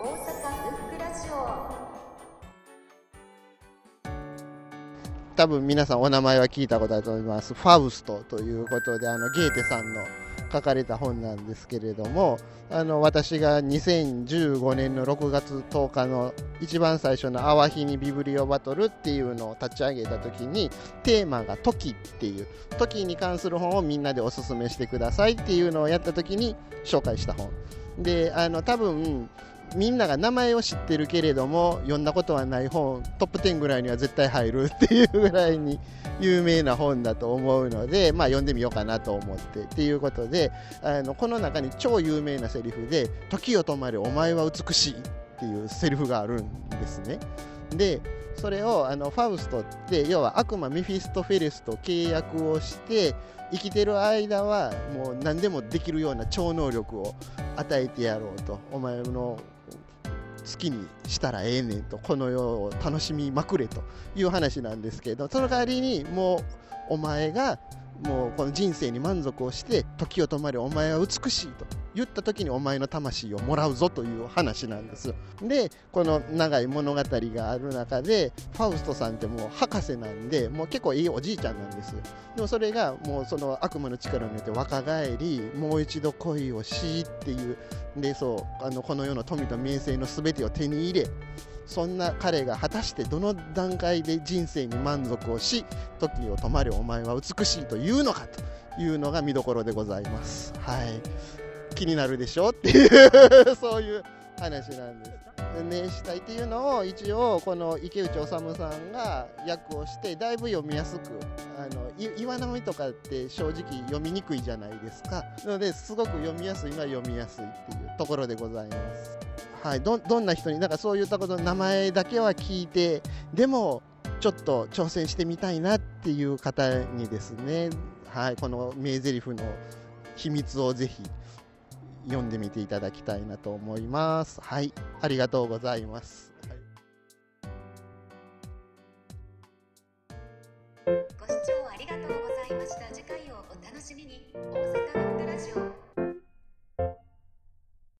大阪ブックラジオ多分皆さんお名前は聞いたことあると思います。ファウストということで、あの、ゲーテさんの書かれた本なんですけれども、あの、私が2015年の6月10日の一番最初のアワヒにビブリオバトルっていうのを立ち上げた時に、テーマが時っていう、時に関する本をみんなでおすすめしてくださいっていうのをやった時に紹介した本。で、あの、多分、みんなが名前を知ってるけれども読んだことはない本トップ10ぐらいには絶対入るっていうぐらいに有名な本だと思うので、まあ、読んでみようかなと思ってっていうことであのこの中に超有名なセリフで「時を止まれお前は美しい」っていうセリフがあるんですね。でそれをあのファウストって要は悪魔メフィストフェレスと契約をして生きてる間はもう何でもできるような超能力を与えてやろうとお前の好きにしたらええねんとこの世を楽しみまくれという話なんですけどその代わりにもうお前がもうこの人生に満足をして時を止まりお前は美しいと。言った時にお前の魂をもらうぞという話なんです。でこの長い物語がある中でファウストさんってもう博士なんでもう結構いいおじいちゃんなんです。でもそれがもうその悪魔の力によって若返りもう一度恋をしっていうでそうあのこの世の富と名声の全てを手に入れそんな彼が果たしてどの段階で人生に満足をし時を止まれお前は美しいというのかというのが見どころでございます。はい。気になるでしょっていう そういう話なんです。名詞体っていうのを一応この池内治さんが訳をしてだいぶ読みやすくあの岩波とかって正直読みにくいじゃないですか。なのですごく読みやすいのは読みやすいっていうところでございます。はいどどんな人になんかそういったことの名前だけは聞いてでもちょっと挑戦してみたいなっていう方にですねはいこの名台詞の秘密をぜひ読んでみていただきたいなと思います。はい、ありがとうございます。はいご視聴ありがとうございました次回をお楽しみに